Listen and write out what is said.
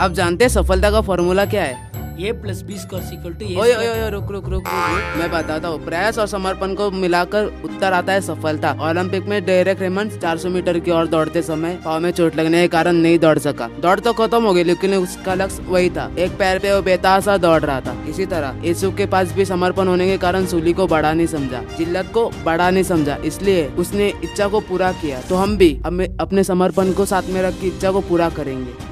आप जानते हैं सफलता का फॉर्मूला क्या है? A plus B square two ओए ओए ओए रुक रुक रुक रुक मैं बताता हूँ। प्रयास और समर्पण को मिलाकर उत्तर आता है सफलता। ओलंपिक में डेरेक रेमन 400 मीटर की ओर दौड़ते समय पाव में चोट लगने के कारण नहीं दौड़ सका। दौड़ तो खत्म हो गई लेकिन उसका लक्ष्य वही था। एक पैर पे वो बेतासा दौड़ रहा था। इसी तरह यीशु के पास भी समर्पण होने के कारण सूली को बड़ा नहीं समझा। जिल्लत को बड़ा नहीं समझा इसलिए उसने इच्छा को पूरा किया। तो हम भी अपने समर्पण को साथ में रख के इच्छा को पूरा करेंगे।